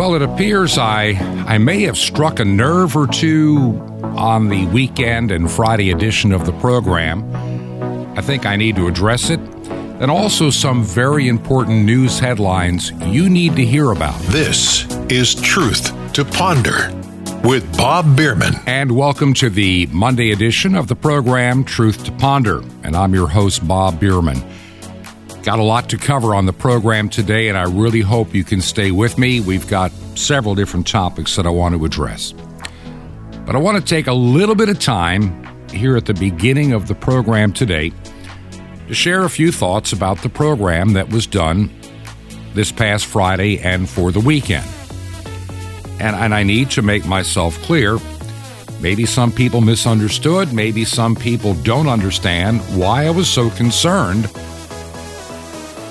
Well, it appears I I may have struck a nerve or two on the weekend and Friday edition of the program. I think I need to address it. And also some very important news headlines you need to hear about. This is Truth to Ponder with Bob Bierman. And welcome to the Monday edition of the program Truth to Ponder. And I'm your host, Bob Bierman. Got a lot to cover on the program today, and I really hope you can stay with me. We've got several different topics that I want to address. But I want to take a little bit of time here at the beginning of the program today to share a few thoughts about the program that was done this past Friday and for the weekend. And, and I need to make myself clear. Maybe some people misunderstood, maybe some people don't understand why I was so concerned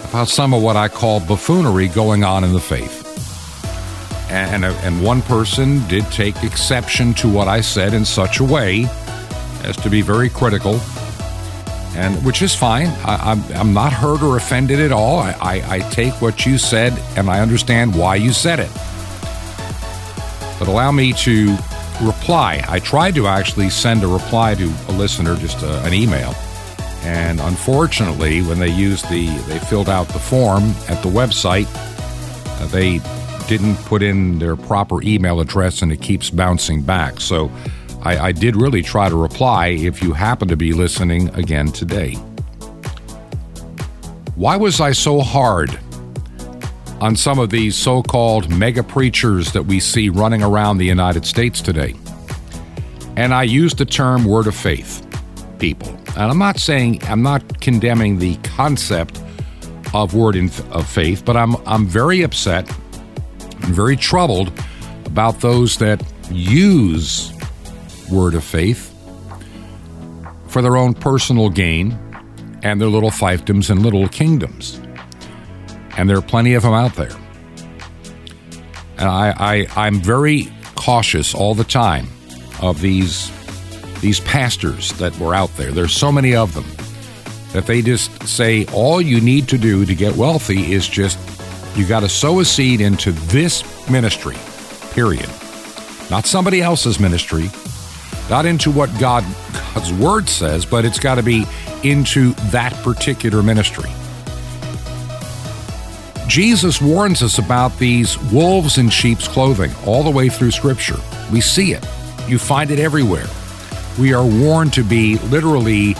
about some of what I call buffoonery going on in the faith. And, and one person did take exception to what I said in such a way as to be very critical, and which is fine. I, am I'm, I'm not hurt or offended at all. I, I, I take what you said and I understand why you said it. But allow me to reply. I tried to actually send a reply to a listener, just a, an email and unfortunately, when they used the, they filled out the form at the website, uh, they didn't put in their proper email address and it keeps bouncing back. So I, I did really try to reply if you happen to be listening again today. Why was I so hard on some of these so called mega preachers that we see running around the United States today? And I used the term word of faith people. And I'm not saying, I'm not condemning the concept of word in, of faith, but I'm, I'm very upset very troubled about those that use word of faith for their own personal gain and their little fiefdoms and little kingdoms. And there are plenty of them out there. And I, I, I'm very cautious all the time of these these pastors that were out there. There's so many of them that they just say all you need to do to get wealthy is just you got to sow a seed into this ministry, period. Not somebody else's ministry, not into what God God's word says, but it's got to be into that particular ministry. Jesus warns us about these wolves in sheep's clothing all the way through scripture. We see it. You find it everywhere. We are warned to be literally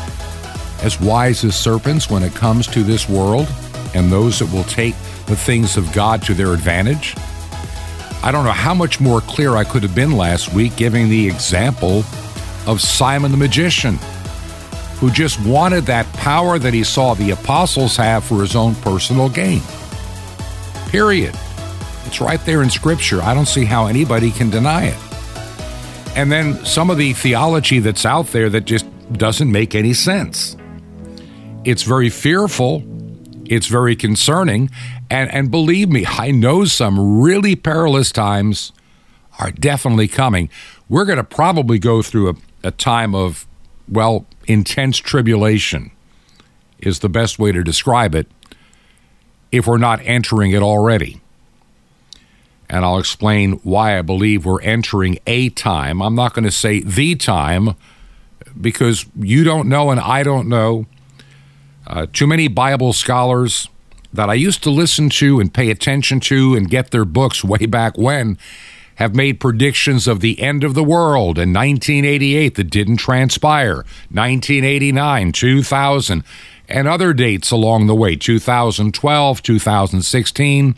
as wise as serpents when it comes to this world and those that will take the things of God to their advantage. I don't know how much more clear I could have been last week giving the example of Simon the magician, who just wanted that power that he saw the apostles have for his own personal gain. Period. It's right there in Scripture. I don't see how anybody can deny it and then some of the theology that's out there that just doesn't make any sense. It's very fearful, it's very concerning, and, and believe me, I know some really perilous times are definitely coming. We're going to probably go through a, a time of, well, intense tribulation, is the best way to describe it, if we're not entering it already and I'll explain why I believe we're entering a time. I'm not going to say the time because you don't know and I don't know. Uh, too many Bible scholars that I used to listen to and pay attention to and get their books way back when have made predictions of the end of the world in 1988 that didn't transpire, 1989, 2000, and other dates along the way, 2012, 2016.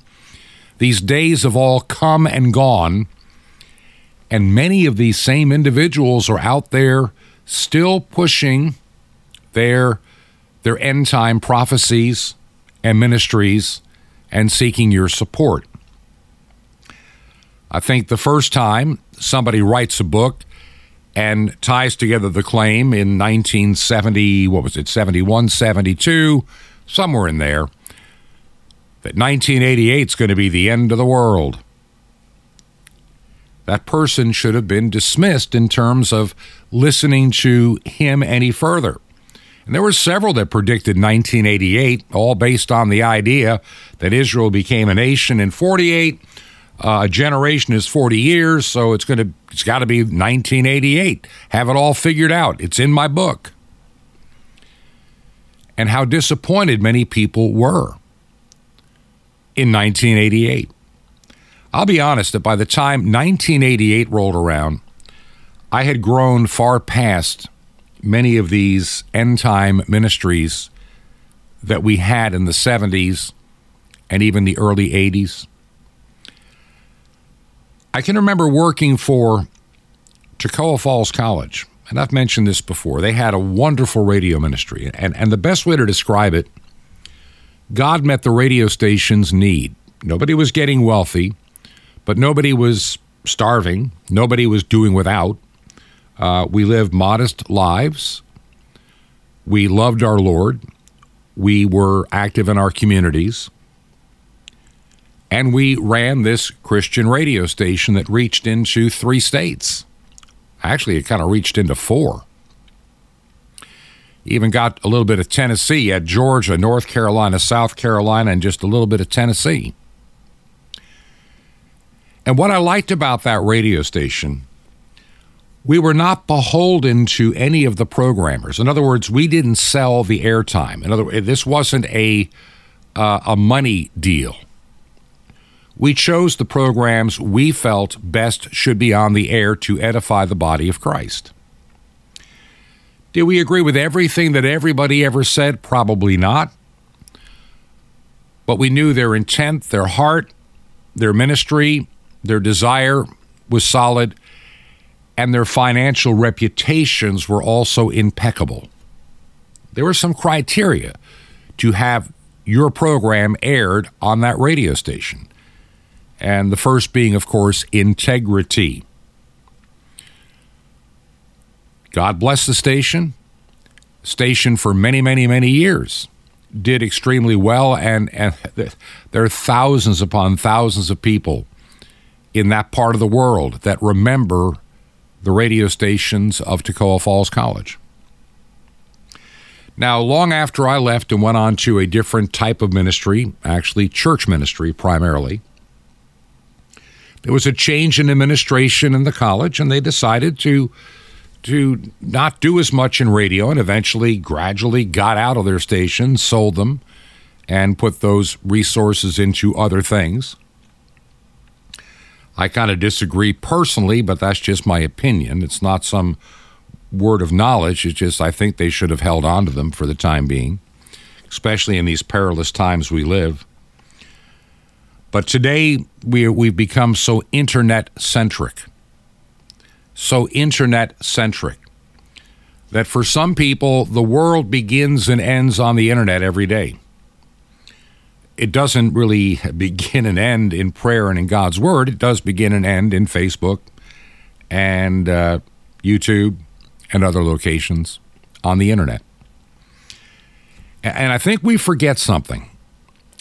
These days have all come and gone, and many of these same individuals are out there still pushing their their end time prophecies and ministries and seeking your support. I think the first time somebody writes a book and ties together the claim in 1970, what was it, 71, 72, somewhere in there, that 1988 is going to be the end of the world. That person should have been dismissed in terms of listening to him any further. And there were several that predicted 1988, all based on the idea that Israel became a nation in 48, Uh, a generation is 40 years, so it's going to it's got to be 1988. Have it all figured out. It's in my book. And how disappointed many people were in 1988. I'll be honest that by the time 1988 rolled around, I had grown far past many of these end time ministries that we had in the 70s and even the early 80s. I can remember working for Toccoa Falls College, and I've mentioned this before. They had a wonderful radio ministry, and, and the best way to describe it, God met the radio station's need. Nobody was getting wealthy, but nobody was starving, nobody was doing without. Uh, we lived modest lives. We loved our Lord. We were active in our communities. And we ran this Christian radio station that reached into three states. Actually, it kind of reached into four. Even got a little bit of Tennessee at Georgia, North Carolina, South Carolina, and just a little bit of Tennessee. And what I liked about that radio station, we were not beholden to any of the programmers. In other words, we didn't sell the airtime. In other words, this wasn't a uh, a money deal. We chose the programs we felt best should be on the air to edify the body of Christ. Did we agree with everything that everybody ever said? Probably not. But we knew their intent, their heart, their ministry, their desire was solid, and their financial reputations were also impeccable. There were some criteria to have your program aired on that radio station and the first being, of course, integrity. God bless the station. Station for many, many, many years did extremely well, and, and there are thousands upon thousands of people in that part of the world that remember the radio stations of Toccoa Falls College. Now, long after I left and went on to a different type of ministry, actually church ministry primarily, there was a change in administration in the college, and they decided to to not do as much in radio, and eventually, gradually, got out of their stations, sold them, and put those resources into other things. I kind of disagree personally, but that's just my opinion. It's not some word of knowledge. It's just I think they should have held on to them for the time being, especially in these perilous times we live. But today we we've become so internet centric, so internet centric that for some people the world begins and ends on the internet every day. It doesn't really begin and end in prayer and in God's word. It does begin and end in Facebook and uh, YouTube and other locations on the internet. And I think we forget something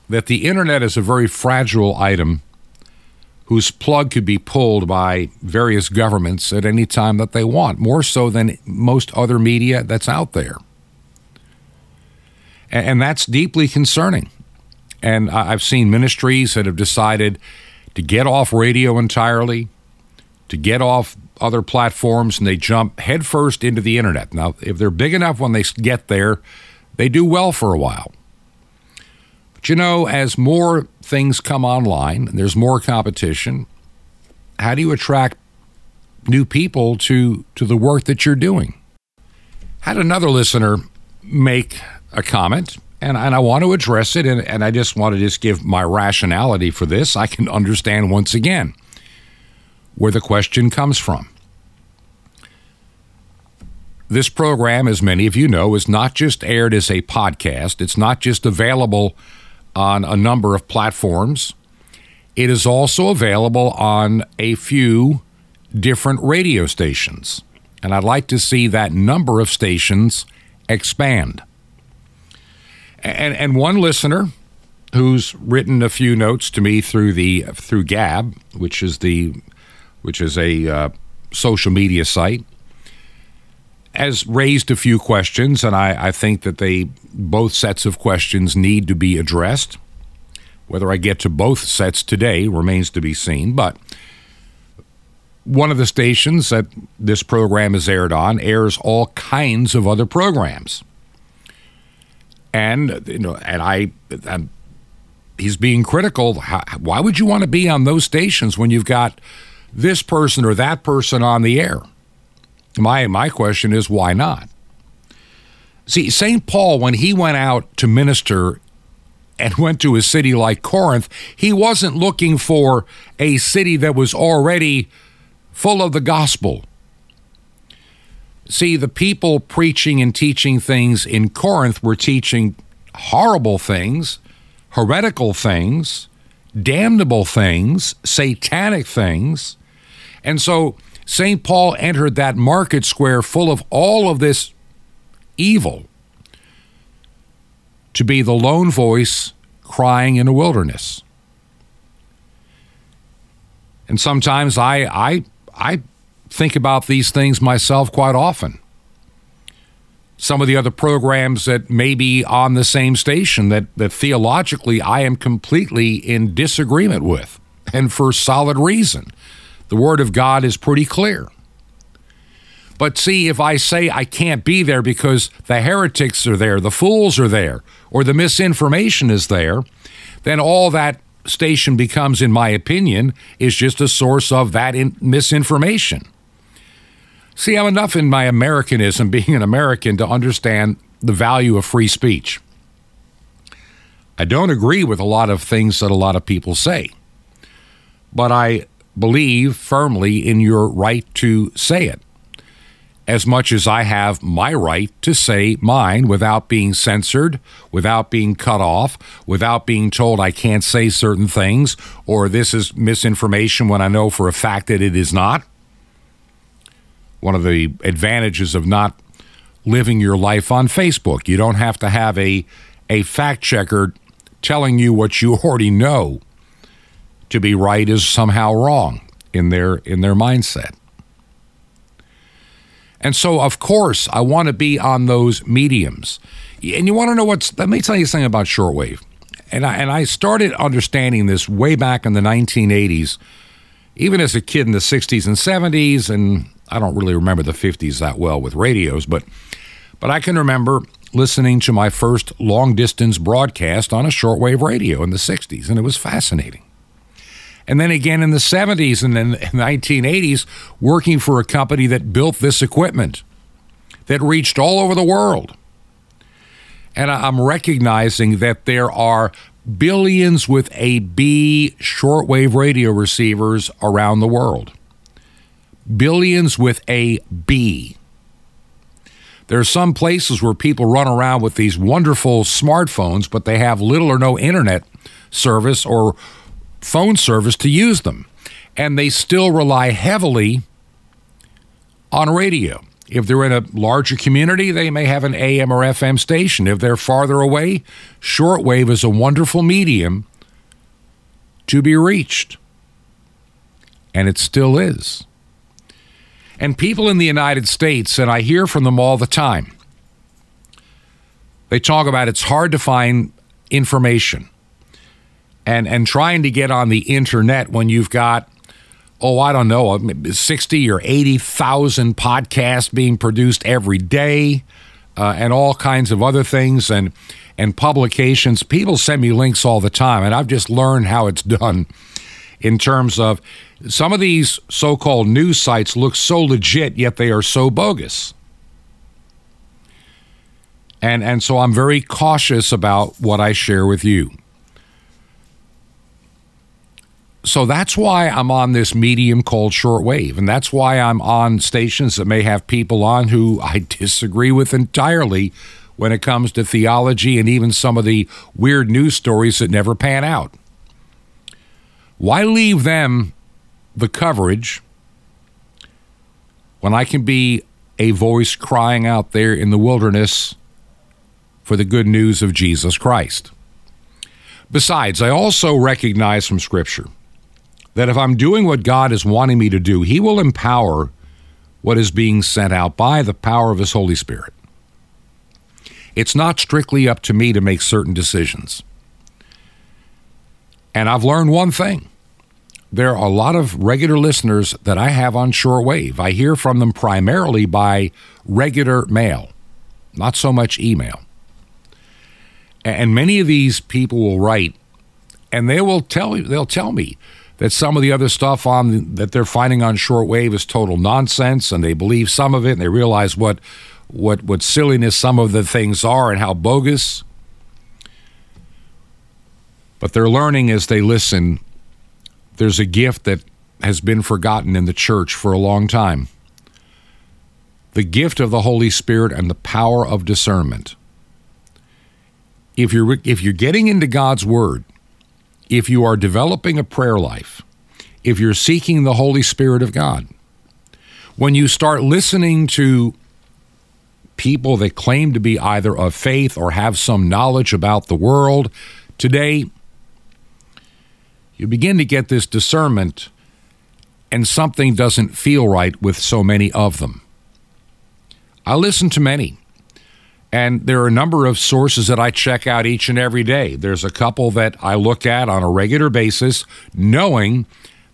that the internet is a very fragile item whose plug could be pulled by various governments at any time that they want, more so than most other media that's out there. And that's deeply concerning. And I've seen ministries that have decided to get off radio entirely, to get off other platforms, and they jump headfirst into the internet. Now, if they're big enough when they get there, they do well for a while. But you know, as more things come online and there's more competition, how do you attract new people to, to the work that you're doing? Had another listener make a comment, and, and I want to address it, and, and I just want to just give my rationality for this. I can understand once again where the question comes from. This program, as many of you know, is not just aired as a podcast. It's not just available on a number of platforms. It is also available on a few different radio stations. And I'd like to see that number of stations expand. And, and one listener who's written a few notes to me through the through Gab, which is the which is a uh, social media site, has raised a few questions, and I, I think that they both sets of questions need to be addressed. Whether I get to both sets today remains to be seen, but one of the stations that this program is aired on airs all kinds of other programs. And you know, and I, I'm, he's being critical. How, why would you want to be on those stations when you've got this person or that person on the air? My my question is why not? See, St. Paul, when he went out to minister and went to a city like Corinth, he wasn't looking for a city that was already full of the gospel. See, the people preaching and teaching things in Corinth were teaching horrible things, heretical things, damnable things, satanic things. And so St. Paul entered that market square full of all of this evil to be the lone voice crying in a wilderness. And sometimes I, I, I think about these things myself quite often. Some of the other programs that may be on the same station that, that theologically I am completely in disagreement with, and for solid reason. The Word of God is pretty clear. But see, if I say I can't be there because the heretics are there, the fools are there, or the misinformation is there, then all that station becomes, in my opinion, is just a source of that misinformation. See, I'm enough in my Americanism, being an American, to understand the value of free speech. I don't agree with a lot of things that a lot of people say, but I believe firmly in your right to say it as much as I have my right to say mine without being censored, without being cut off, without being told I can't say certain things or this is misinformation when I know for a fact that it is not. One of the advantages of not living your life on Facebook, you don't have to have a a fact checker telling you what you already know to be right is somehow wrong in their in their mindset. And so, of course, I want to be on those mediums. And you want to know what's, let me tell you something about shortwave. And I, and I started understanding this way back in the 1980s, even as a kid in the 60s and 70s. And I don't really remember the 50s that well with radios, but, but I can remember listening to my first long distance broadcast on a shortwave radio in the 60s, and it was fascinating and then again in the 70s and then 1980s, working for a company that built this equipment that reached all over the world. And I'm recognizing that there are billions with a B shortwave radio receivers around the world. Billions with a B. There are some places where people run around with these wonderful smartphones, but they have little or no internet service or phone service to use them. And they still rely heavily on radio. If they're in a larger community, they may have an AM or FM station. If they're farther away, shortwave is a wonderful medium to be reached. And it still is. And people in the United States, and I hear from them all the time, they talk about it's hard to find information and and trying to get on the internet when you've got oh I don't know 60 or 80,000 podcasts being produced every day uh, and all kinds of other things and and publications. People send me links all the time and I've just learned how it's done in terms of some of these so-called news sites look so legit yet they are so bogus. And and so I'm very cautious about what I share with you so that's why I'm on this medium called shortwave. And that's why I'm on stations that may have people on who I disagree with entirely when it comes to theology and even some of the weird news stories that never pan out. Why leave them the coverage when I can be a voice crying out there in the wilderness for the good news of Jesus Christ? Besides, I also recognize from Scripture that if I'm doing what God is wanting me to do, He will empower what is being sent out by the power of His Holy Spirit. It's not strictly up to me to make certain decisions. And I've learned one thing there are a lot of regular listeners that I have on shortwave. I hear from them primarily by regular mail, not so much email. And many of these people will write and they will tell they'll tell me that some of the other stuff on that they're finding on shortwave is total nonsense and they believe some of it and they realize what what what silliness some of the things are and how bogus. But they're learning as they listen. There's a gift that has been forgotten in the church for a long time. The gift of the Holy Spirit and the power of discernment. If you're, if you're getting into God's Word, if you are developing a prayer life, if you're seeking the Holy Spirit of God, when you start listening to people that claim to be either of faith or have some knowledge about the world today, you begin to get this discernment, and something doesn't feel right with so many of them. I listen to many, and there are a number of sources that I check out each and every day. There's a couple that I look at on a regular basis, knowing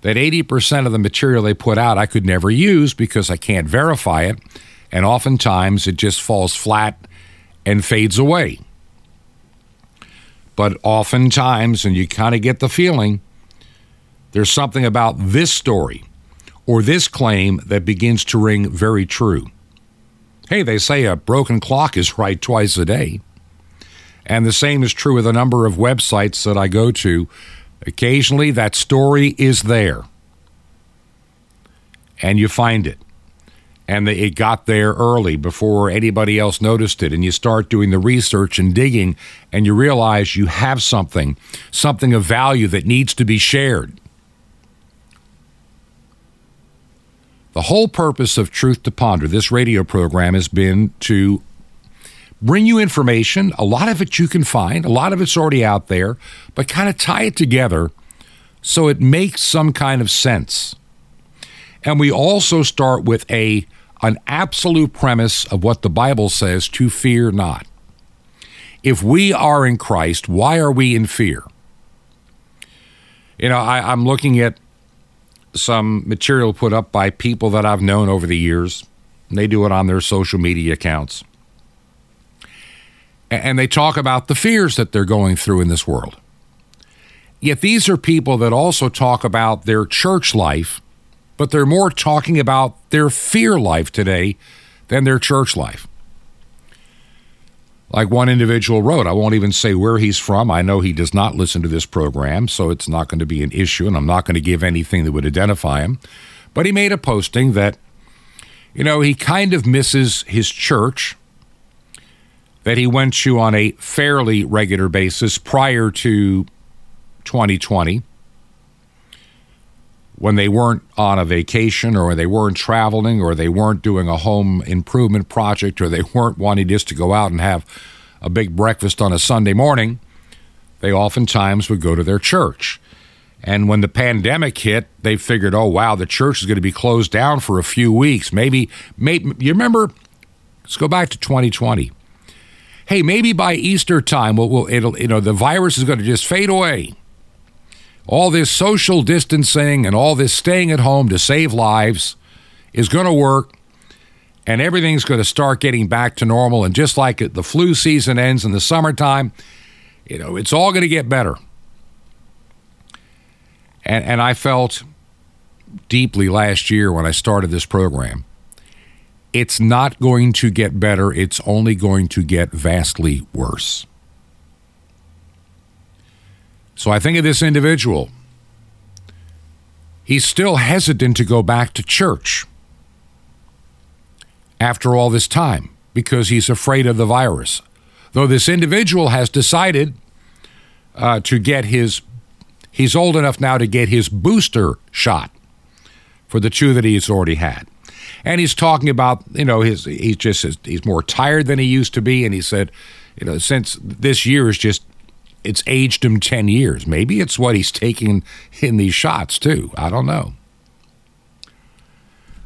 that 80% of the material they put out I could never use because I can't verify it, and oftentimes it just falls flat and fades away. But oftentimes, and you kind of get the feeling, there's something about this story or this claim that begins to ring very true. Hey, they say a broken clock is right twice a day. And the same is true with a number of websites that I go to. Occasionally, that story is there. And you find it. And it got there early before anybody else noticed it. And you start doing the research and digging, and you realize you have something, something of value that needs to be shared. The whole purpose of Truth to Ponder, this radio program, has been to bring you information. A lot of it you can find, a lot of it's already out there, but kind of tie it together so it makes some kind of sense. And we also start with a an absolute premise of what the Bible says to fear not. If we are in Christ, why are we in fear? You know, I, am looking at some material put up by people that I've known over the years. They do it on their social media accounts. And they talk about the fears that they're going through in this world. Yet these are people that also talk about their church life, but they're more talking about their fear life today than their church life. Like one individual wrote, I won't even say where he's from. I know he does not listen to this program, so it's not going to be an issue, and I'm not going to give anything that would identify him. But he made a posting that, you know, he kind of misses his church that he went to on a fairly regular basis prior to 2020 when they weren't on a vacation or they weren't traveling or they weren't doing a home improvement project or they weren't wanting just to go out and have a big breakfast on a Sunday morning, they oftentimes would go to their church. And when the pandemic hit, they figured, oh, wow, the church is going to be closed down for a few weeks. Maybe, maybe you remember, let's go back to 2020. Hey, maybe by Easter time, we'll, we'll, it'll, you know, the virus is going to just fade away all this social distancing and all this staying at home to save lives is going to work and everything's going to start getting back to normal. And just like the flu season ends in the summertime you know it's all going to get better. And and I felt deeply last year when I started this program it's not going to get better. It's only going to get vastly worse so I think of this individual. He's still hesitant to go back to church after all this time because he's afraid of the virus. Though this individual has decided uh, to get his, he's old enough now to get his booster shot for the two that he's already had. And he's talking about, you know, his he's just he's more tired than he used to be, and he said, you know, since this year is just it's aged him 10 years. Maybe it's what he's taking in these shots, too. I don't know.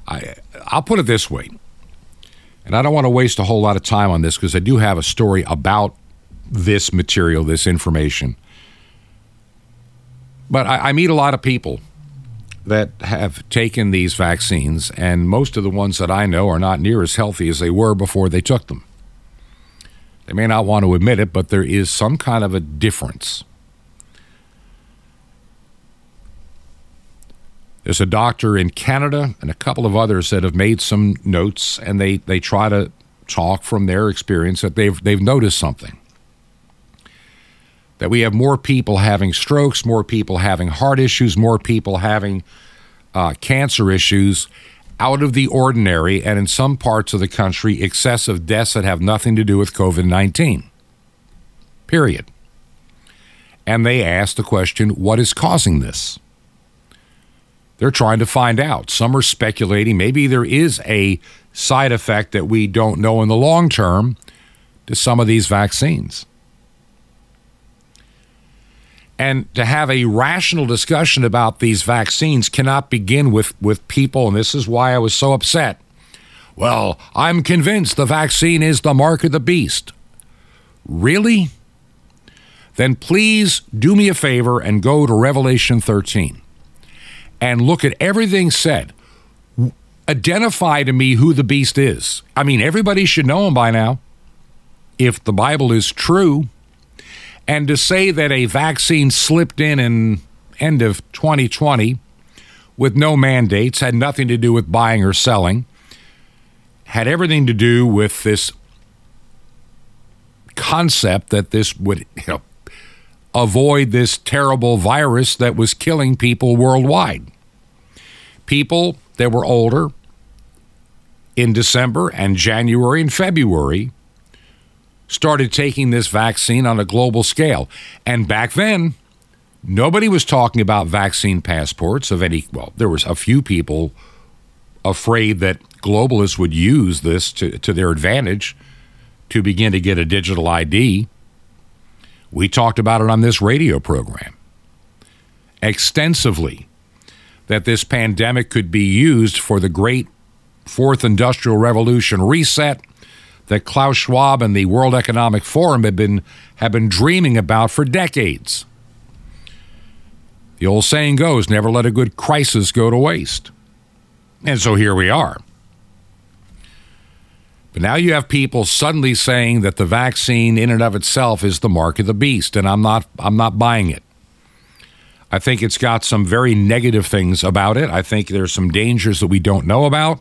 I, I'll put it this way, and I don't want to waste a whole lot of time on this because I do have a story about this material, this information. But I, I meet a lot of people that have taken these vaccines, and most of the ones that I know are not near as healthy as they were before they took them. They may not want to admit it, but there is some kind of a difference. There's a doctor in Canada and a couple of others that have made some notes, and they, they try to talk from their experience that they've they've noticed something. That we have more people having strokes, more people having heart issues, more people having uh, cancer issues out of the ordinary, and in some parts of the country, excessive deaths that have nothing to do with COVID 19. Period. And they ask the question what is causing this? They're trying to find out. Some are speculating maybe there is a side effect that we don't know in the long term to some of these vaccines. And to have a rational discussion about these vaccines cannot begin with, with people, and this is why I was so upset. Well, I'm convinced the vaccine is the mark of the beast. Really? Then please do me a favor and go to Revelation 13 and look at everything said. Identify to me who the beast is. I mean, everybody should know him by now. If the Bible is true, and to say that a vaccine slipped in in end of 2020 with no mandates had nothing to do with buying or selling, had everything to do with this concept that this would you know, avoid this terrible virus that was killing people worldwide. People that were older in December and January and February started taking this vaccine on a global scale. And back then, nobody was talking about vaccine passports of any, well, there was a few people afraid that globalists would use this to, to their advantage to begin to get a digital ID. We talked about it on this radio program extensively that this pandemic could be used for the great fourth industrial revolution reset that Klaus Schwab and the World Economic Forum have been have been dreaming about for decades. The old saying goes, never let a good crisis go to waste. And so here we are. But now you have people suddenly saying that the vaccine in and of itself is the mark of the beast, and I'm not I'm not buying it. I think it's got some very negative things about it. I think there's some dangers that we don't know about.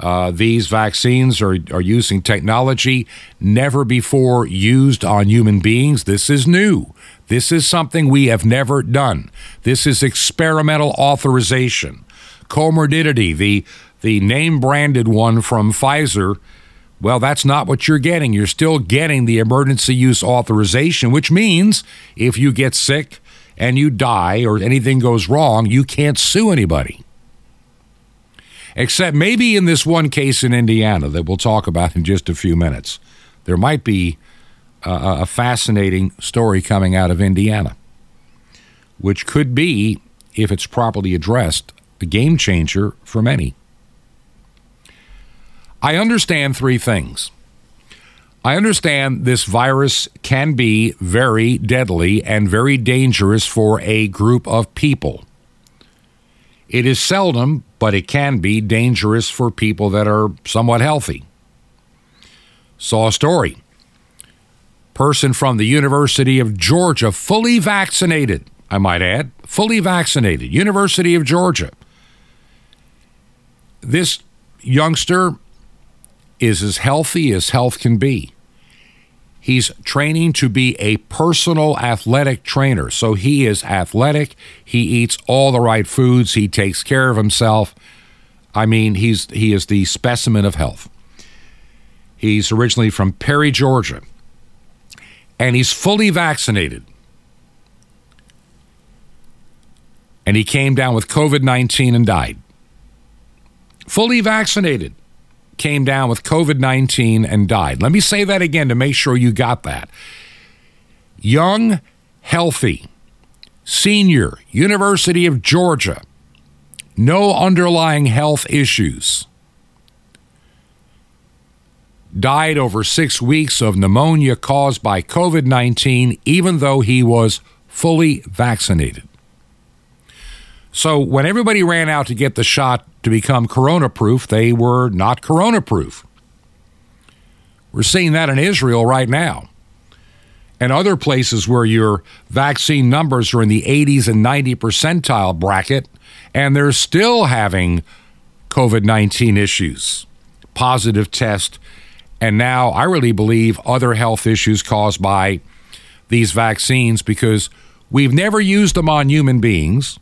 Uh, these vaccines are, are using technology never before used on human beings. This is new. This is something we have never done. This is experimental authorization. Comirnaty, the, the name branded one from Pfizer, well, that's not what you're getting. You're still getting the emergency use authorization, which means if you get sick and you die or anything goes wrong, you can't sue anybody. Except maybe in this one case in Indiana that we'll talk about in just a few minutes. There might be a, fascinating story coming out of Indiana, which could be, if it's properly addressed, a game changer for many. I understand three things. I understand this virus can be very deadly and very dangerous for a group of people. It is seldom, but it can be dangerous for people that are somewhat healthy. Saw a story. Person from the University of Georgia, fully vaccinated, I might add, fully vaccinated, University of Georgia. This youngster is as healthy as health can be. He's training to be a personal athletic trainer. So he is athletic. He eats all the right foods. He takes care of himself. I mean, he's he is the specimen of health. He's originally from Perry, Georgia. And he's fully vaccinated. And he came down with COVID 19 and died. Fully vaccinated came down with COVID 19 and died. Let me say that again to make sure you got that. Young, healthy, senior, University of Georgia, no underlying health issues. Died over six weeks of pneumonia caused by COVID 19, even though he was fully vaccinated. So when everybody ran out to get the shot to become corona proof, they were not corona proof. We're seeing that in Israel right now. And other places where your vaccine numbers are in the 80s and 90 percentile bracket, and they're still having COVID 19 issues, positive test, and now I really believe other health issues caused by these vaccines because we've never used them on human beings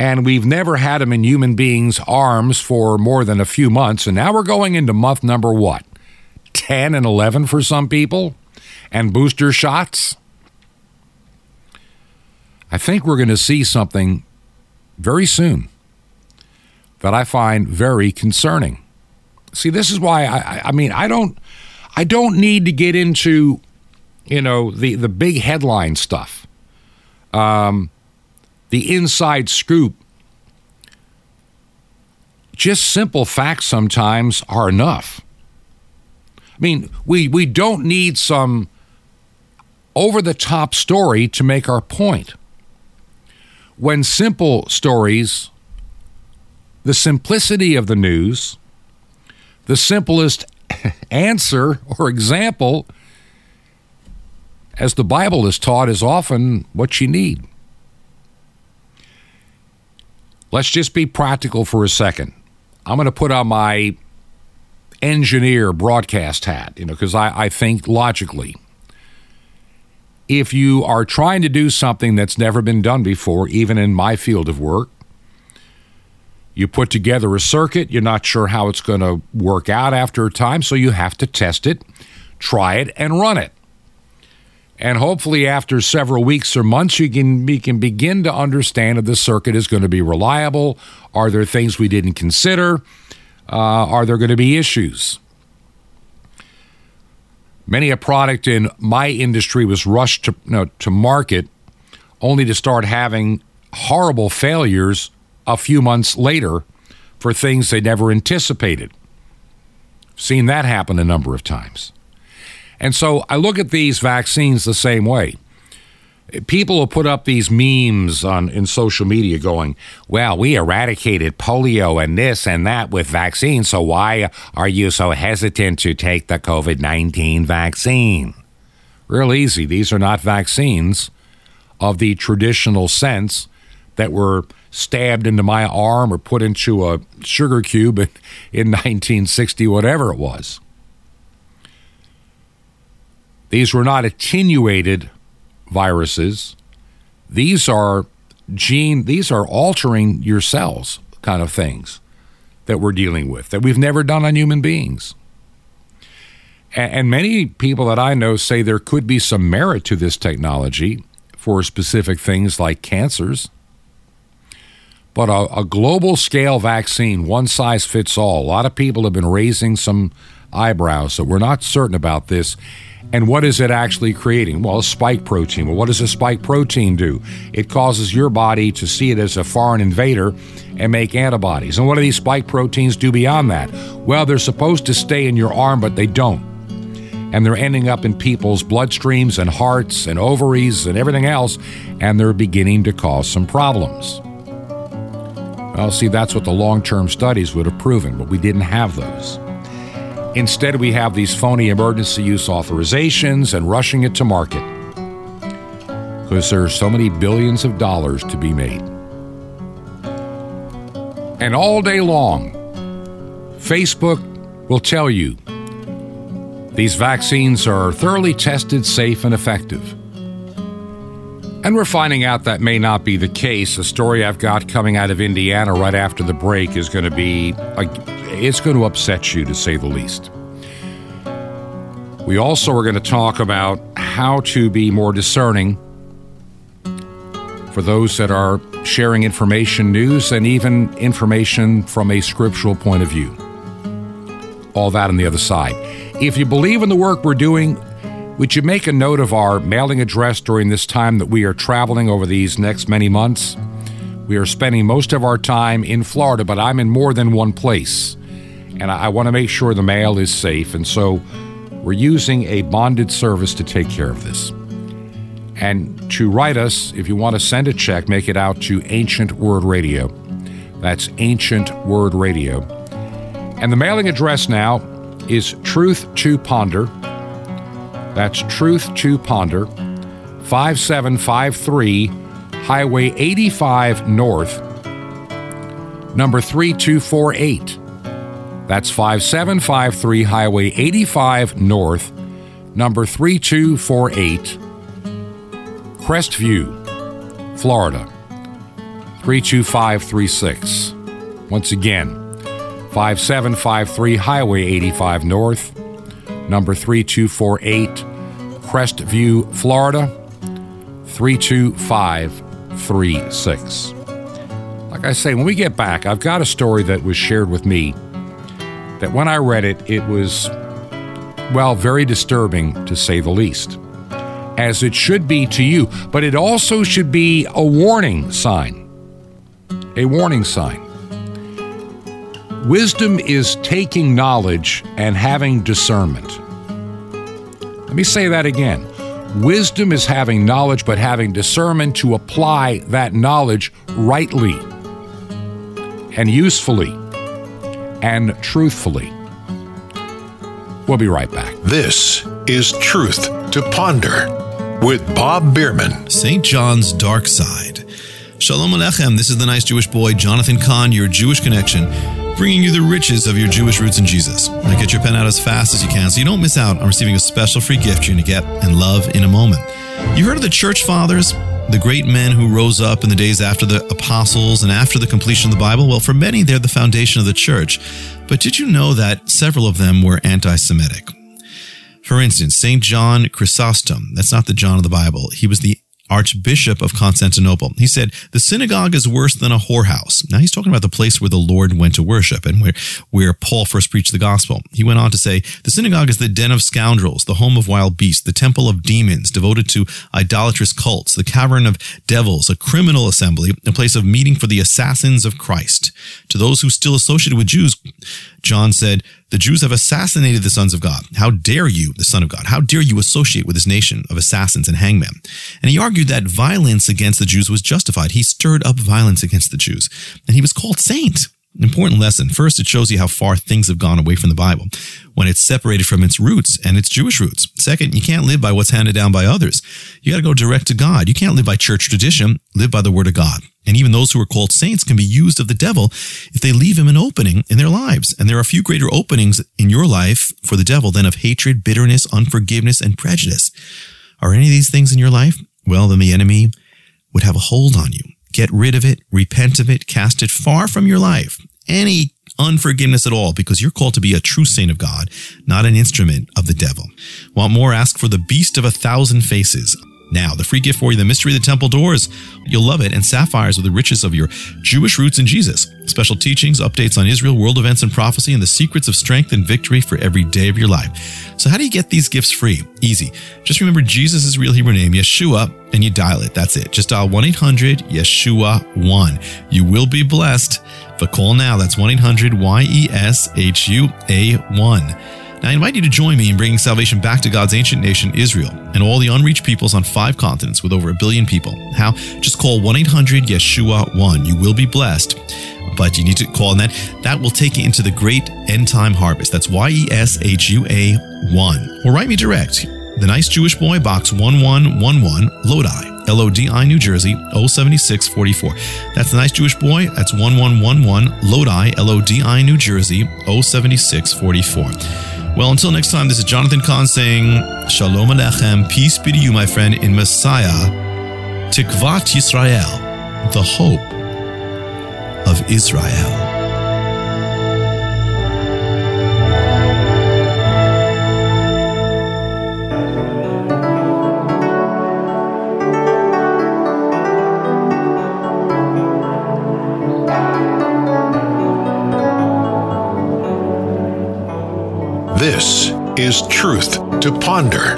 and we've never had them in human beings' arms for more than a few months. And now we're going into month number what? 10 and 11 for some people? And booster shots? I think we're going to see something very soon that I find very concerning. See, this is why I, I mean I don't I don't need to get into you know the the big headline stuff, um, the inside scoop. Just simple facts sometimes are enough. I mean, we we don't need some over the top story to make our point. When simple stories, the simplicity of the news the simplest answer or example, as the Bible is taught, is often what you need. Let's just be practical for a second. I'm going to put on my engineer broadcast hat, you know, because I, I think logically. If you are trying to do something that's never been done before, even in my field of work, you put together a circuit, you're not sure how it's going to work out after a time, so you have to test it, try it, and run it. And hopefully, after several weeks or months, you can, you can begin to understand if the circuit is going to be reliable. Are there things we didn't consider? Uh, are there going to be issues? Many a product in my industry was rushed to, you know, to market only to start having horrible failures a few months later for things they never anticipated. Seen that happen a number of times. And so I look at these vaccines the same way. People will put up these memes on in social media going, "Well, we eradicated polio and this and that with vaccines, so why are you so hesitant to take the COVID-19 vaccine?" Real easy. These are not vaccines of the traditional sense that were stabbed into my arm or put into a sugar cube in, in 1960, whatever it was. These were not attenuated viruses. These are gene, these are altering your cells kind of things that we're dealing with that we've never done on human beings. And many people that I know say there could be some merit to this technology for specific things like cancers. But a, a, global scale vaccine, one size fits all. A lot of people have been raising some eyebrows, so we're not certain about this. And what is it actually creating? Well, a spike protein. Well, what does a spike protein do? It causes your body to see it as a foreign invader and make antibodies. And what do these spike proteins do beyond that? Well, they're supposed to stay in your arm, but they don't. And they're ending up in people's bloodstreams and hearts and ovaries and everything else, and they're beginning to cause some problems. Well, see, that's what the long term studies would have proven, but we didn't have those. Instead, we have these phony emergency use authorizations and rushing it to market because there are so many billions of dollars to be made. And all day long, Facebook will tell you these vaccines are thoroughly tested, safe, and effective. And we're finding out that may not be the case. A story I've got coming out of Indiana right after the break is going to be, it's going to upset you to say the least. We also are going to talk about how to be more discerning for those that are sharing information, news, and even information from a scriptural point of view. All that on the other side. If you believe in the work we're doing, would you make a note of our mailing address during this time that we are traveling over these next many months? We are spending most of our time in Florida, but I'm in more than one place. And I, want to make sure the mail is safe. And so we're using a bonded service to take care of this. And to write us, if you want to send a check, make it out to Ancient Word Radio. That's Ancient Word Radio. And the mailing address now is Truth to Ponder. That's Truth to Ponder, 5753 Highway 85 North, number 3248. That's 5753 Highway 85 North, number 3248, Crestview, Florida 32536. Once again, 5753 Highway 85 North, number 3248, Crestview, Florida 32536. Like I say, when we get back, I've got a story that was shared with me that when I read it, it was, well, very disturbing to say the least, as it should be to you, but it also should be a warning sign. A warning sign. Wisdom is taking knowledge and having discernment. Let me say that again. Wisdom is having knowledge, but having discernment to apply that knowledge rightly and usefully and truthfully. We'll be right back. This is Truth to Ponder with Bob Bierman. St. John's Dark Side. Shalom Aleichem. This is the nice Jewish boy, Jonathan Cahn, your Jewish connection, bringing you the riches of your Jewish roots in Jesus. Now get your pen out as fast as you can so you don't miss out on receiving a special free gift you're going to get and love in a moment. You heard of the church fathers? the great men who rose up in the days after the apostles and after the completion of the Bible? Well, for many, they're the foundation of the church. But did you know that several of them were anti Semitic? For instance, St. John Chrysostom, that's not the John of the Bible, he was the Archbishop of Constantinople. He said, The synagogue is worse than a whorehouse. Now he's talking about the place where the Lord went to worship and where, where Paul first preached the gospel. He went on to say, The synagogue is the den of scoundrels, the home of wild beasts, the temple of demons devoted to idolatrous cults, the cavern of devils, a criminal assembly, a place of meeting for the assassins of Christ. To those who still associated with Jews, John said, The Jews have assassinated the sons of God. How dare you, the Son of God? How dare you associate with this nation of assassins and hangmen? And he argued that violence against the Jews was justified. He stirred up violence against the Jews. And he was called saint. An important lesson. First, it shows you how far things have gone away from the Bible when it's separated from its roots and its Jewish roots. Second, you can't live by what's handed down by others. You got to go direct to God. You can't live by church tradition. Live by the word of God. And even those who are called saints can be used of the devil if they leave him an opening in their lives. And there are few greater openings in your life for the devil than of hatred, bitterness, unforgiveness, and prejudice. Are any of these things in your life? Well, then the enemy would have a hold on you. Get rid of it, repent of it, cast it far from your life. Any unforgiveness at all because you're called to be a true saint of God, not an instrument of the devil. Want more? Ask for the beast of a thousand faces. Now, the free gift for you, the mystery of the temple doors. You'll love it, and sapphires with the riches of your Jewish roots in Jesus. Special teachings, updates on Israel, world events and prophecy, and the secrets of strength and victory for every day of your life. So, how do you get these gifts free? Easy. Just remember Jesus' real Hebrew name, Yeshua, and you dial it. That's it. Just dial 1 800 Yeshua 1. You will be blessed. But call now. That's 1 800 Y E S H U A 1. Now, I invite you to join me in bringing salvation back to God's ancient nation, Israel, and all the unreached peoples on five continents with over a billion people. How? Just call 1 800 Yeshua 1. You will be blessed, but you need to call, and that, that will take you into the great end time harvest. That's Y E S H U A 1. Or write me direct. The Nice Jewish Boy, Box 1111, Lodi, L-O-D-I, New Jersey, 07644. That's The Nice Jewish Boy. That's 1111, Lodi, L-O-D-I, New Jersey, 07644. Well, until next time, this is Jonathan Cahn saying, Shalom Aleichem, peace be to you, my friend, in Messiah, Tikvat Yisrael, the hope of Israel. This is Truth to Ponder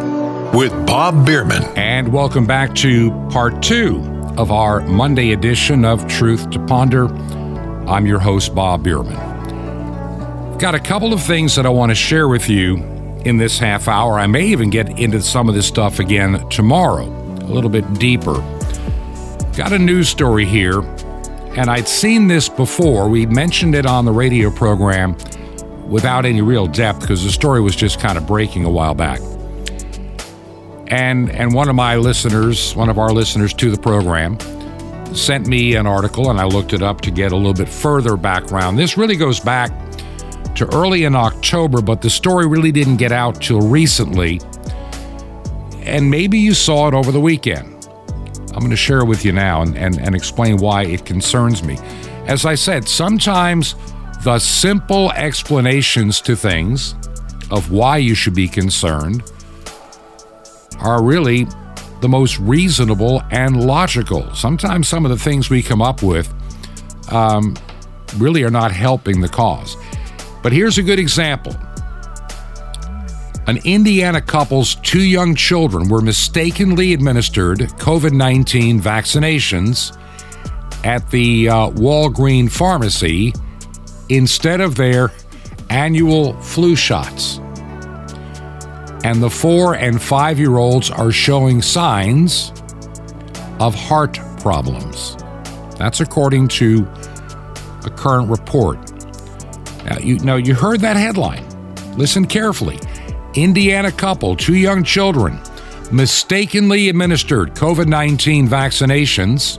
with Bob Bierman. And welcome back to part two of our Monday edition of Truth to Ponder. I'm your host, Bob Bierman. Got a couple of things that I want to share with you in this half hour. I may even get into some of this stuff again tomorrow. a little bit deeper. Got a news story here, and I'd seen this before. We mentioned it on the radio program without any real depth because the story was just kind of breaking a while back. And and one of my listeners, one of our listeners to the program, sent me an article and I looked it up to get a little bit further background. This really goes back to early in October, but the story really didn't get out till recently. And maybe you saw it over the weekend. I'm going to share it with you now and, and, and explain why it concerns me. As I said, sometimes the simple explanations to things of why you should be concerned are really the most reasonable and logical. Sometimes some of the things we come up with um, really are not helping the cause. But here's a good example. An Indiana couple's two young children were mistakenly administered COVID 19 vaccinations at the uh, Walgreen pharmacy instead of their annual flu shots and the four and five year olds are showing signs of heart problems. That's according to a current report. Now, you know, you heard that headline. Listen carefully. Indiana couple, two young children, mistakenly administered COVID 19 vaccinations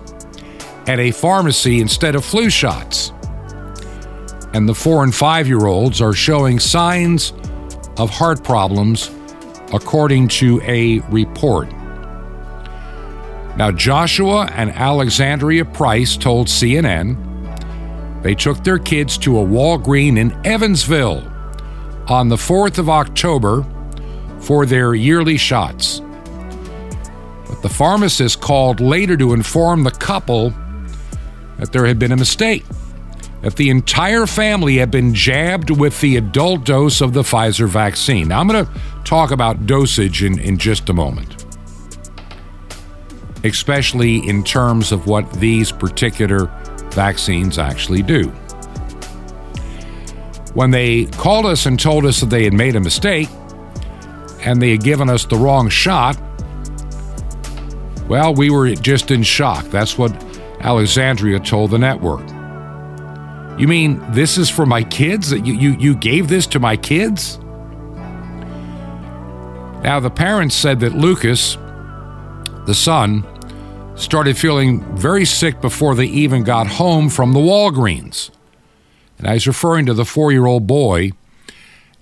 at a pharmacy instead of flu shots. And the four and five year olds are showing signs of heart problems according to a report. Now, Joshua and Alexandria Price told CNN they took their kids to a Walgreen in Evansville on the 4th of October for their yearly shots. But the pharmacist called later to inform the couple that there had been a mistake, that the entire family had been jabbed with the adult dose of the Pfizer vaccine. Now, I'm going to talk about dosage in, in just a moment, especially in terms of what these particular vaccines actually do. When they called us and told us that they had made a mistake and they had given us the wrong shot, well, we were just in shock. That's what Alexandria told the network. You mean this is for my kids? You, you, you gave this to my kids? Now, the parents said that Lucas, the son, started feeling very sick before they even got home from the Walgreens. And I was referring to the four year old boy,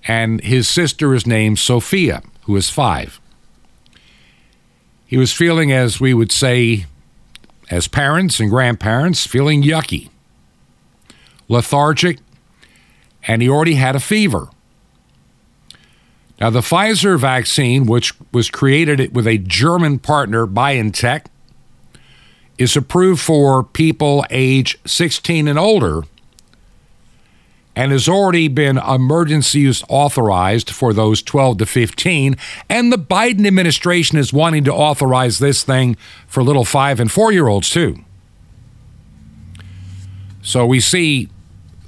and his sister is named Sophia, who is five. He was feeling, as we would say, as parents and grandparents, feeling yucky, lethargic, and he already had a fever. Now, the Pfizer vaccine, which was created with a German partner, BioNTech, is approved for people age 16 and older and has already been emergency use authorized for those 12 to 15. And the Biden administration is wanting to authorize this thing for little five and four year olds, too. So we see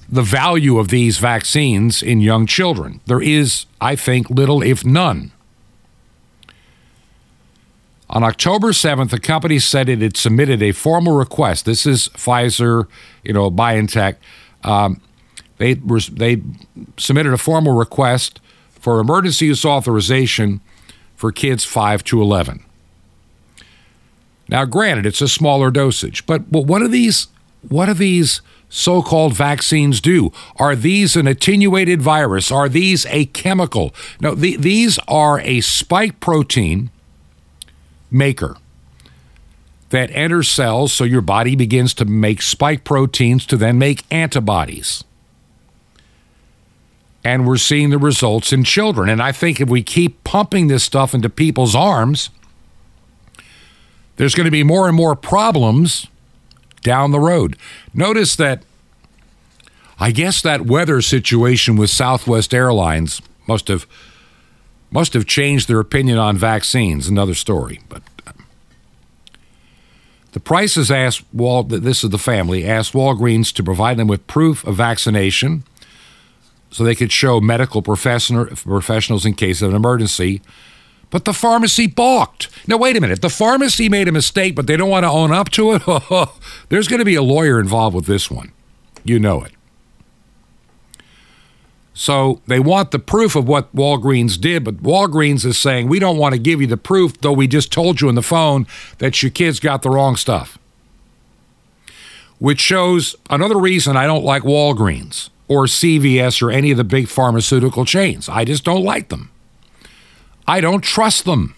the value of these vaccines in young children. There is, I think, little, if none. On October 7th, the company said it had submitted a formal request. This is Pfizer, you know, BioNTech. Um, they, they submitted a formal request for emergency use authorization for kids 5 to 11. Now, granted, it's a smaller dosage, but, but what are these? What are these so called vaccines do? Are these an attenuated virus? Are these a chemical? No, the, these are a spike protein maker that enters cells so your body begins to make spike proteins to then make antibodies. And we're seeing the results in children. And I think if we keep pumping this stuff into people's arms, there's going to be more and more problems down the road. Notice that I guess that weather situation with Southwest Airlines must have must have changed their opinion on vaccines. Another story, but um, the Prices asked Wal. This is the family asked Walgreens to provide them with proof of vaccination, so they could show medical professionals in case of an emergency. But the pharmacy balked. Now, wait a minute. The pharmacy made a mistake, but they don't want to own up to it? There's going to be a lawyer involved with this one. You know it. So they want the proof of what Walgreens did, but Walgreens is saying, we don't want to give you the proof, though we just told you on the phone that your kids got the wrong stuff. Which shows another reason I don't like Walgreens or CVS or any of the big pharmaceutical chains. I just don't like them. I don't trust them.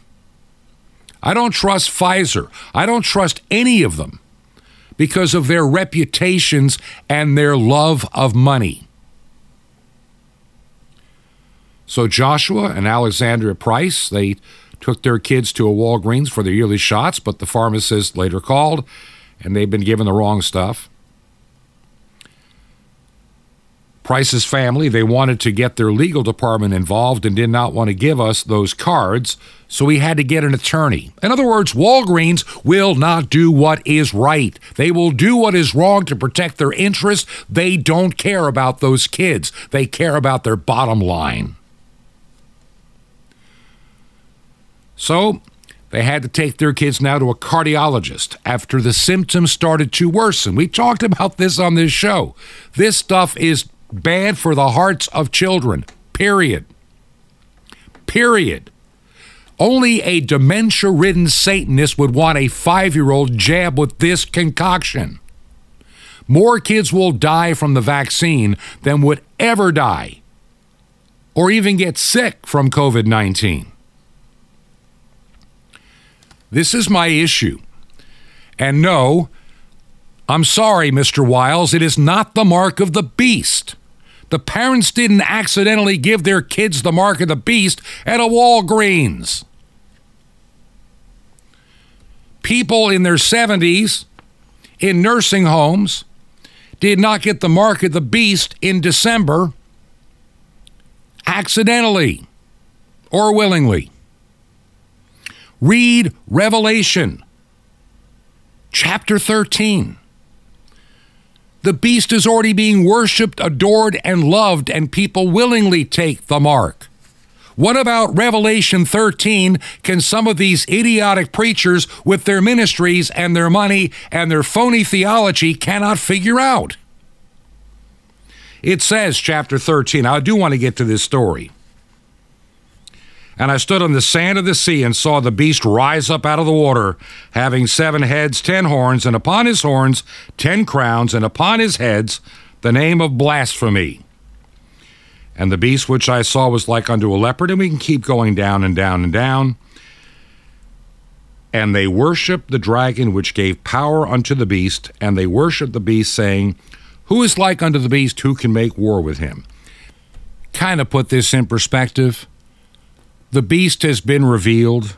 I don't trust Pfizer. I don't trust any of them because of their reputations and their love of money. So Joshua and Alexandria Price, they took their kids to a Walgreens for their yearly shots, but the pharmacist later called and they've been given the wrong stuff. Price's family, they wanted to get their legal department involved and did not want to give us those cards, so we had to get an attorney. In other words, Walgreens will not do what is right. They will do what is wrong to protect their interests. They don't care about those kids, they care about their bottom line. So, they had to take their kids now to a cardiologist after the symptoms started to worsen. We talked about this on this show. This stuff is bad for the hearts of children. Period. Period. Only a dementia ridden Satanist would want a five year old jab with this concoction. More kids will die from the vaccine than would ever die or even get sick from COVID 19. This is my issue. And no, I'm sorry, Mr. Wiles, it is not the mark of the beast. The parents didn't accidentally give their kids the mark of the beast at a Walgreens. People in their 70s in nursing homes did not get the mark of the beast in December accidentally or willingly. Read Revelation chapter 13. The beast is already being worshiped, adored, and loved, and people willingly take the mark. What about Revelation 13? Can some of these idiotic preachers with their ministries and their money and their phony theology cannot figure out? It says, chapter 13, I do want to get to this story. And I stood on the sand of the sea and saw the beast rise up out of the water, having seven heads, ten horns, and upon his horns ten crowns, and upon his heads the name of blasphemy. And the beast which I saw was like unto a leopard, and we can keep going down and down and down. And they worshiped the dragon which gave power unto the beast, and they worshiped the beast, saying, Who is like unto the beast? Who can make war with him? Kind of put this in perspective the beast has been revealed.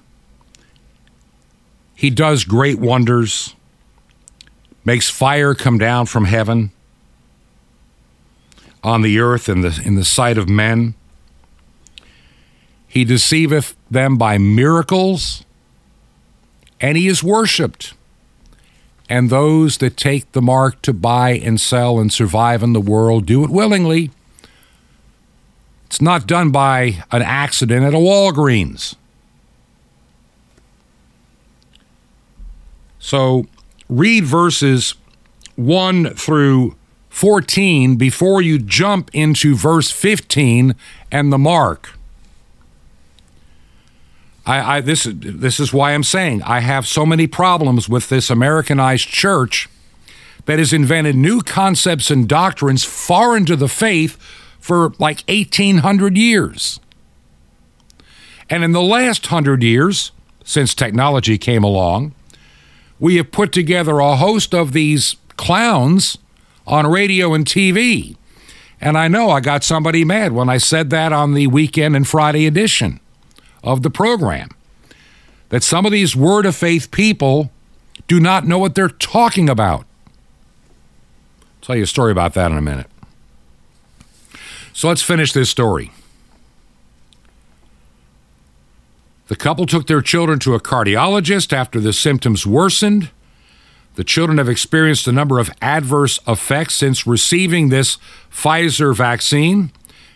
He does great wonders, makes fire come down from heaven on the earth in the, in the sight of men. He deceiveth them by miracles, and he is worshiped. And those that take the mark to buy and sell and survive in the world do it willingly. It's not done by an accident at a Walgreens. So read verses 1 through 14 before you jump into verse 15 and the mark. I, I, this, this is why I'm saying I have so many problems with this Americanized church that has invented new concepts and doctrines far into the faith for like 1800 years. And in the last hundred years, since technology came along, we have put together a host of these clowns on radio and TV. And I know I got somebody mad when I said that on the weekend and Friday edition of the program. That some of these word of faith people do not know what they're talking about. I'll tell you a story about that in a minute. So let's finish this story. The couple took their children to a cardiologist after the symptoms worsened. The children have experienced a number of adverse effects since receiving this Pfizer vaccine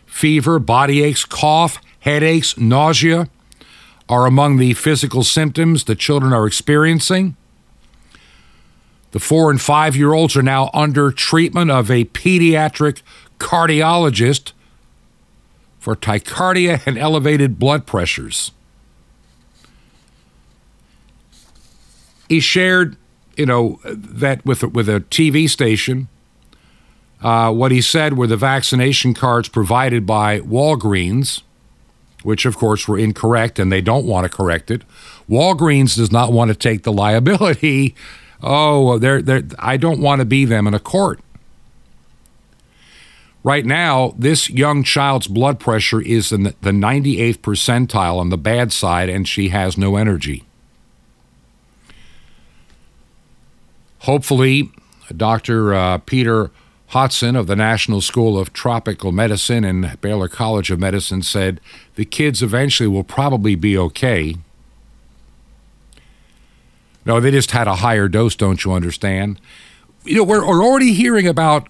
fever, body aches, cough, headaches, nausea. are among the physical symptoms the children are experiencing. The four and five year olds are now under treatment of a pediatric cardiologist for tachycardia and elevated blood pressures. He shared, you know, that with with a TV station. Uh, what he said were the vaccination cards provided by Walgreens, which of course were incorrect, and they don't want to correct it. Walgreens does not want to take the liability. Oh, they're, they're, I don't want to be them in a court. Right now, this young child's blood pressure is in the 98th percentile on the bad side, and she has no energy. Hopefully, Dr. Uh, Peter Hotez of the National School of Tropical Medicine and Baylor College of Medicine said the kids eventually will probably be okay. No, they just had a higher dose, don't you understand? You know, we're, we're already hearing about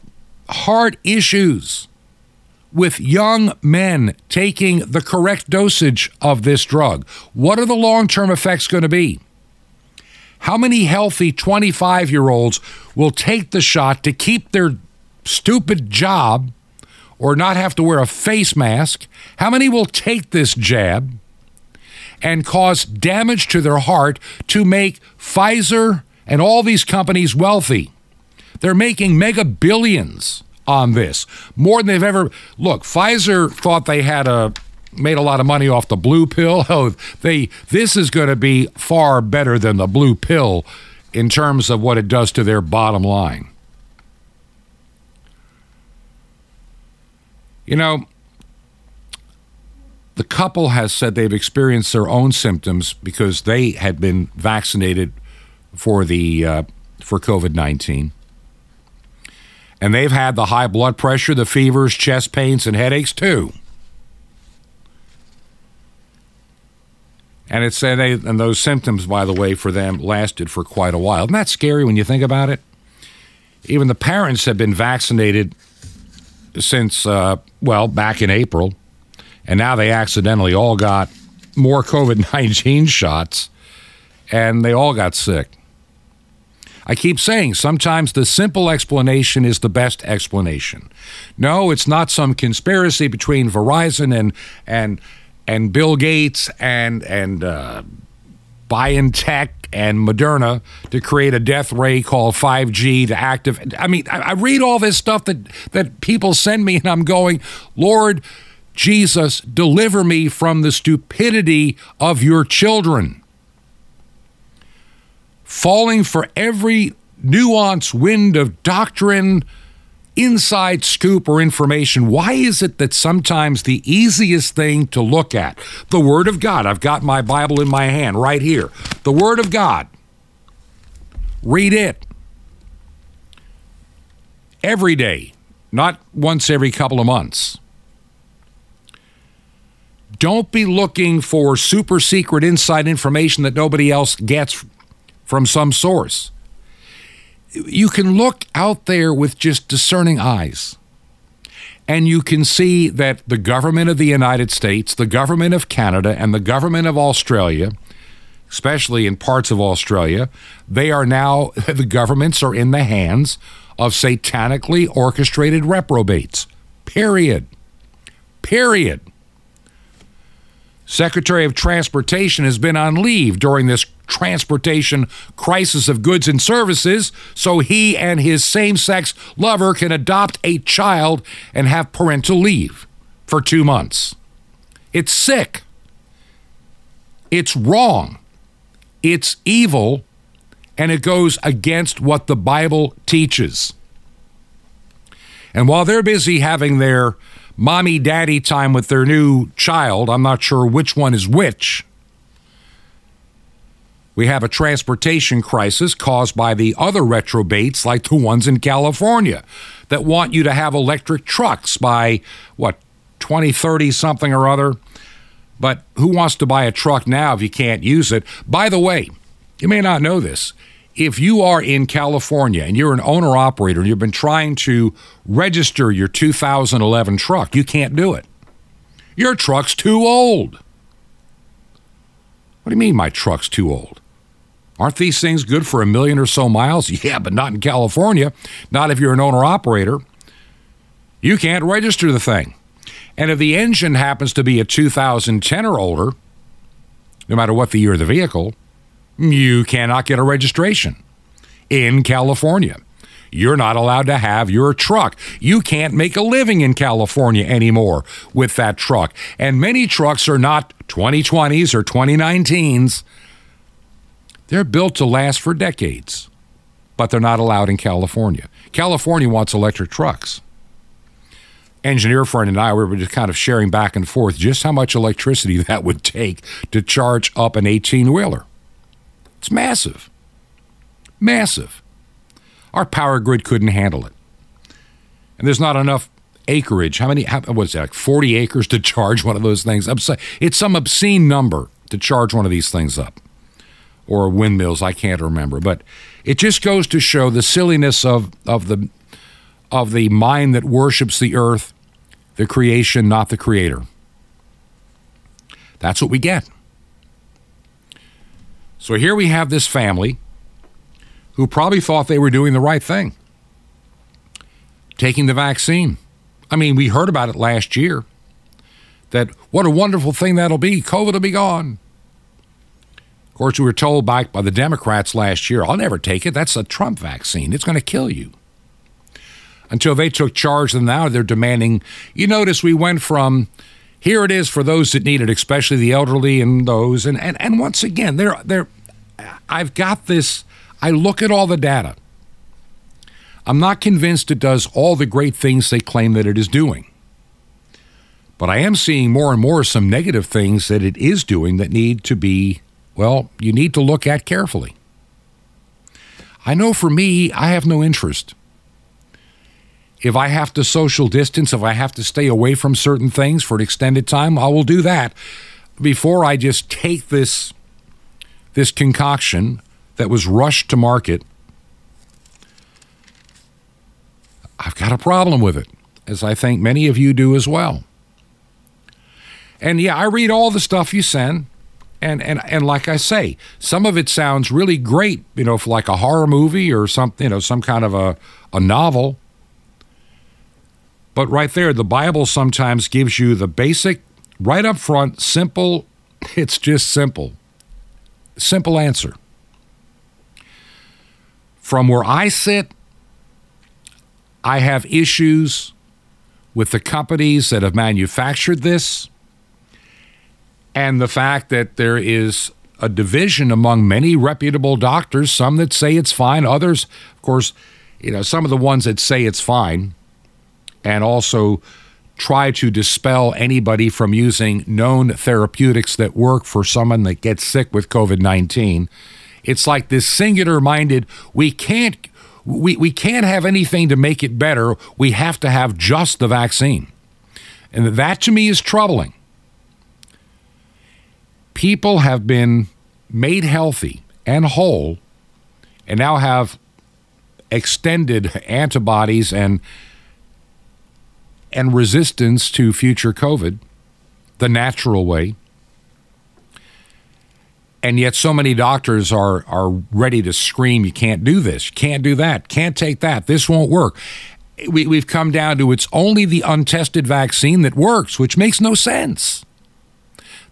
heart issues with young men taking the correct dosage of this drug. What are the long term effects going to be? How many healthy 25 year olds will take the shot to keep their stupid job or not have to wear a face mask? How many will take this jab and cause damage to their heart to make Pfizer and all these companies wealthy? They're making mega billions on this, more than they've ever. Look, Pfizer thought they had a made a lot of money off the blue pill. Oh, they this is going to be far better than the blue pill in terms of what it does to their bottom line. You know, the couple has said they've experienced their own symptoms because they had been vaccinated for the uh, for COVID nineteen and they've had the high blood pressure, the fevers, chest pains, and headaches too. And it's said they, and those symptoms, by the way, for them lasted for quite a while. Isn't that scary when you think about it? Even the parents have been vaccinated since, uh, well, back in April, and now they accidentally all got more COVID 19 shots, and they all got sick. I keep saying sometimes the simple explanation is the best explanation. No, it's not some conspiracy between Verizon and and and Bill Gates and and uh, BioNTech and Moderna to create a death ray called 5G to active. I mean, I, I read all this stuff that that people send me, and I'm going, Lord Jesus, deliver me from the stupidity of your children falling for every nuance wind of doctrine, inside scoop, or information. Why is it that sometimes the easiest thing to look at, the Word of God, I've got my Bible in my hand right here, the Word of God, read it every day, not once every couple of months. Don't be looking for super secret inside information that nobody else gets from some source. You can look out there with just discerning eyes. And you can see that the government of the United States, the government of Canada, and the government of Australia, especially in parts of Australia, they are now, the governments are in the hands of satanically orchestrated reprobates. Period. Period. Secretary of Transportation has been on leave during this transportation crisis of goods and services so he and his same sex lover can adopt a child and have parental leave for two months. It's sick. It's wrong. It's evil. And it goes against what the Bible teaches. And while they're busy having their mommy daddy time with their new child. I'm not sure which one is which. We have a transportation crisis caused by the other retrobates, like the ones in California, that want you to have electric trucks by, what, 2030 something or other. But who wants to buy a truck now if you can't use it? By the way, you may not know this if you are in California and you're an owner operator and you've been trying to register your 2011 truck, you can't do it. Your truck's too old. What do you mean my truck's too old? Aren't these things good for a million or so miles? Yeah, but not in California. Not if you're an owner operator. You can't register the thing. And if the engine happens to be a 2010 or older, no matter what the year of the vehicle, you cannot get a registration in California. You're not allowed to have your truck. You can't make a living in California anymore with that truck. And many trucks are not 2020s or 2019s. They're built to last for decades, but they're not allowed in California. California wants electric trucks. Engineer friend and I we were just kind of sharing back and forth just how much electricity that would take to charge up an 18 wheeler. It's massive. Massive. Our power grid couldn't handle it. And there's not enough acreage. How many, how, what's that, like 40 acres to charge one of those things? It's some obscene number to charge one of these things up. Or windmills, I can't remember. But it just goes to show the silliness of, of, the, of the mind that worships the earth, the creation, not the creator. That's what we get. So here we have this family who probably thought they were doing the right thing, taking the vaccine. I mean, we heard about it last year that what a wonderful thing that'll be. COVID will be gone. Of course, we were told by, by the Democrats last year, I'll never take it. That's a Trump vaccine. It's going to kill you. Until they took charge, and now they're demanding. You notice we went from here it is for those that need it, especially the elderly and those. And, and, and once again, they're, they're, I've got this I look at all the data. I'm not convinced it does all the great things they claim that it is doing. But I am seeing more and more some negative things that it is doing that need to be, well, you need to look at carefully. I know for me, I have no interest. If I have to social distance, if I have to stay away from certain things for an extended time, I will do that before I just take this this concoction that was rushed to market, I've got a problem with it, as I think many of you do as well. And yeah, I read all the stuff you send. And, and, and like I say, some of it sounds really great, you know, for like a horror movie or something, you know, some kind of a, a novel. But right there, the Bible sometimes gives you the basic, right up front, simple, it's just simple. Simple answer. From where I sit, I have issues with the companies that have manufactured this and the fact that there is a division among many reputable doctors, some that say it's fine, others, of course, you know, some of the ones that say it's fine and also try to dispel anybody from using known therapeutics that work for someone that gets sick with COVID 19 it's like this singular minded, we can't we, we can't have anything to make it better. We have to have just the vaccine. And that to me is troubling. People have been made healthy and whole and now have extended antibodies and and resistance to future COVID the natural way. And yet so many doctors are are ready to scream you can't do this you can't do that can't take that this won't work. We, we've come down to it's only the untested vaccine that works which makes no sense.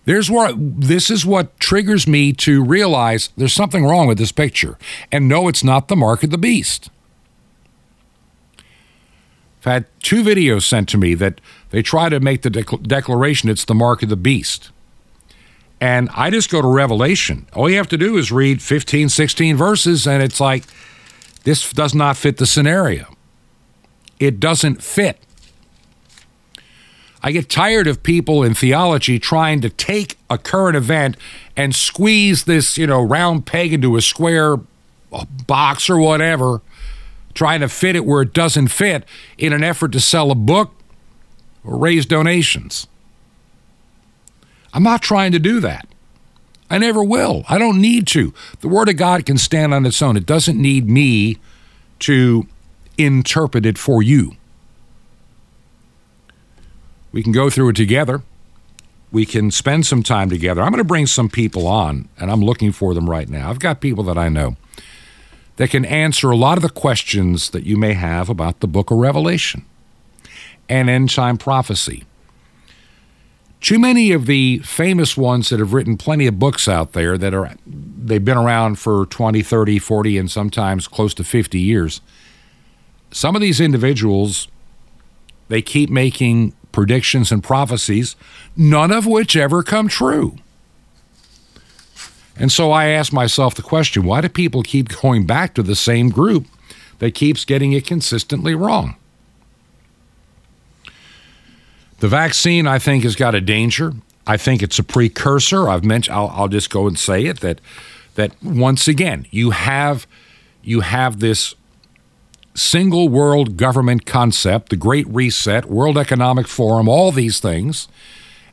There's where this is what triggers me to realize there's something wrong with this picture. And no it's not the mark of the beast I've had two videos sent to me that they try to make the declaration it's the mark of the beast and I just go to Revelation. All you have to do is read 15, 16 verses, and it's like, this does not fit the scenario. It doesn't fit. I get tired of people in theology trying to take a current event and squeeze this, you know, round peg into a square box or whatever, trying to fit it where it doesn't fit in an effort to sell a book or raise donations. I'm not trying to do that. I never will. I don't need to. The Word of God can stand on its own. It doesn't need me to interpret it for you. We can go through it together. we can spend some time together. I'm going to bring some people on, and I'm looking for them right now. I've got people that I know that can answer a lot of the questions that you may have about the book of Revelation and end time prophecy. Too many of the famous ones that have written plenty of books out there that are they've been around for 20, 30, 40 and sometimes close to 50 years. Some of these individuals they keep making predictions and prophecies, none of which ever come true. And so I ask myself the question why do people keep going back to the same group that keeps getting it consistently wrong? The vaccine, I think, has got a danger. I think it's a precursor. I've mentioned. I'll, I'll just go and say it that that once again you have you have this single world government concept, the Great Reset, World Economic Forum, all these things,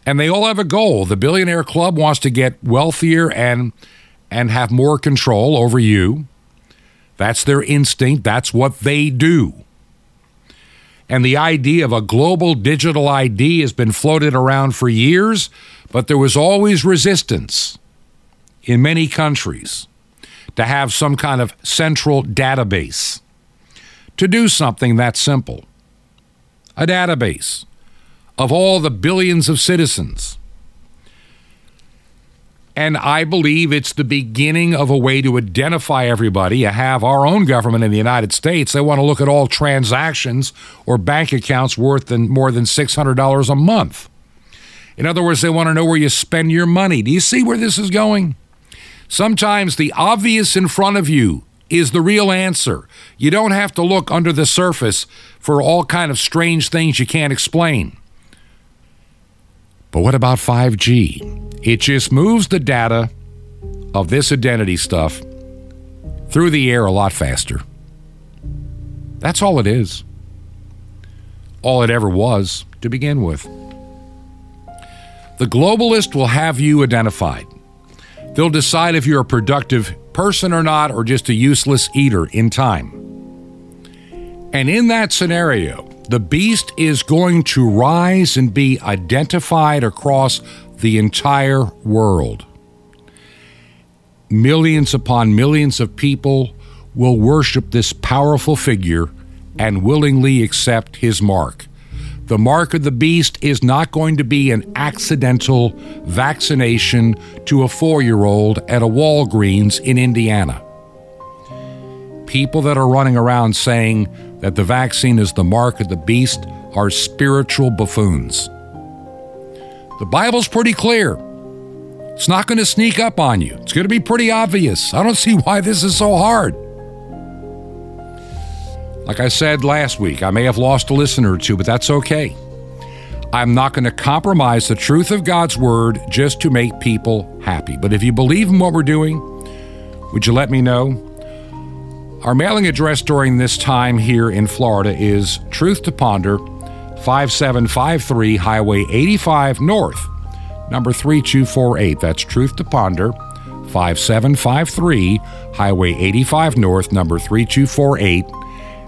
and they all have a goal. The billionaire club wants to get wealthier and and have more control over you. That's their instinct. That's what they do. And the idea of a global digital ID has been floated around for years, but there was always resistance in many countries to have some kind of central database to do something that simple. A database of all the billions of citizens and I believe it's the beginning of a way to identify everybody. You have our own government in the United States. They want to look at all transactions or bank accounts worth than, more than $600 a month. In other words, they want to know where you spend your money. Do you see where this is going? Sometimes the obvious in front of you is the real answer. You don't have to look under the surface for all kind of strange things you can't explain. But what about 5G? It just moves the data of this identity stuff through the air a lot faster. That's all it is. All it ever was to begin with. The globalist will have you identified. They'll decide if you're a productive person or not, or just a useless eater in time. And in that scenario, the beast is going to rise and be identified across the entire world. Millions upon millions of people will worship this powerful figure and willingly accept his mark. The mark of the beast is not going to be an accidental vaccination to a four year old at a Walgreens in Indiana. People that are running around saying that the vaccine is the mark of the beast are spiritual buffoons. The Bible's pretty clear. It's not going to sneak up on you. It's going to be pretty obvious. I don't see why this is so hard. Like I said last week, I may have lost a listener or two, but that's okay. I'm not going to compromise the truth of God's word just to make people happy. But if you believe in what we're doing, would you let me know? Our mailing address during this time here in Florida is Truth to Ponder, 5753 Highway 85 North, number 3248. That's Truth to Ponder, 5753 Highway 85 North, number 3248.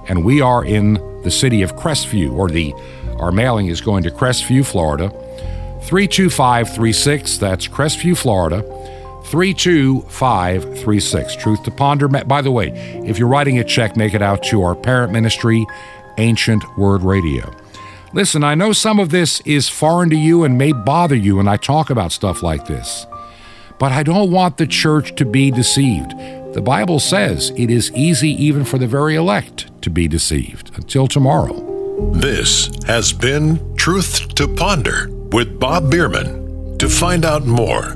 And we are in the city of Crestview, or the our mailing is going to Crestview, Florida, 32536. That's Crestview, Florida. 32536. Truth to Ponder. By the way, if you're writing a check, make it out to our parent ministry, Ancient Word Radio. Listen, I know some of this is foreign to you and may bother you when I talk about stuff like this, but I don't want the church to be deceived. The Bible says it is easy even for the very elect to be deceived. Until tomorrow. This has been Truth to Ponder with Bob Bierman. To find out more,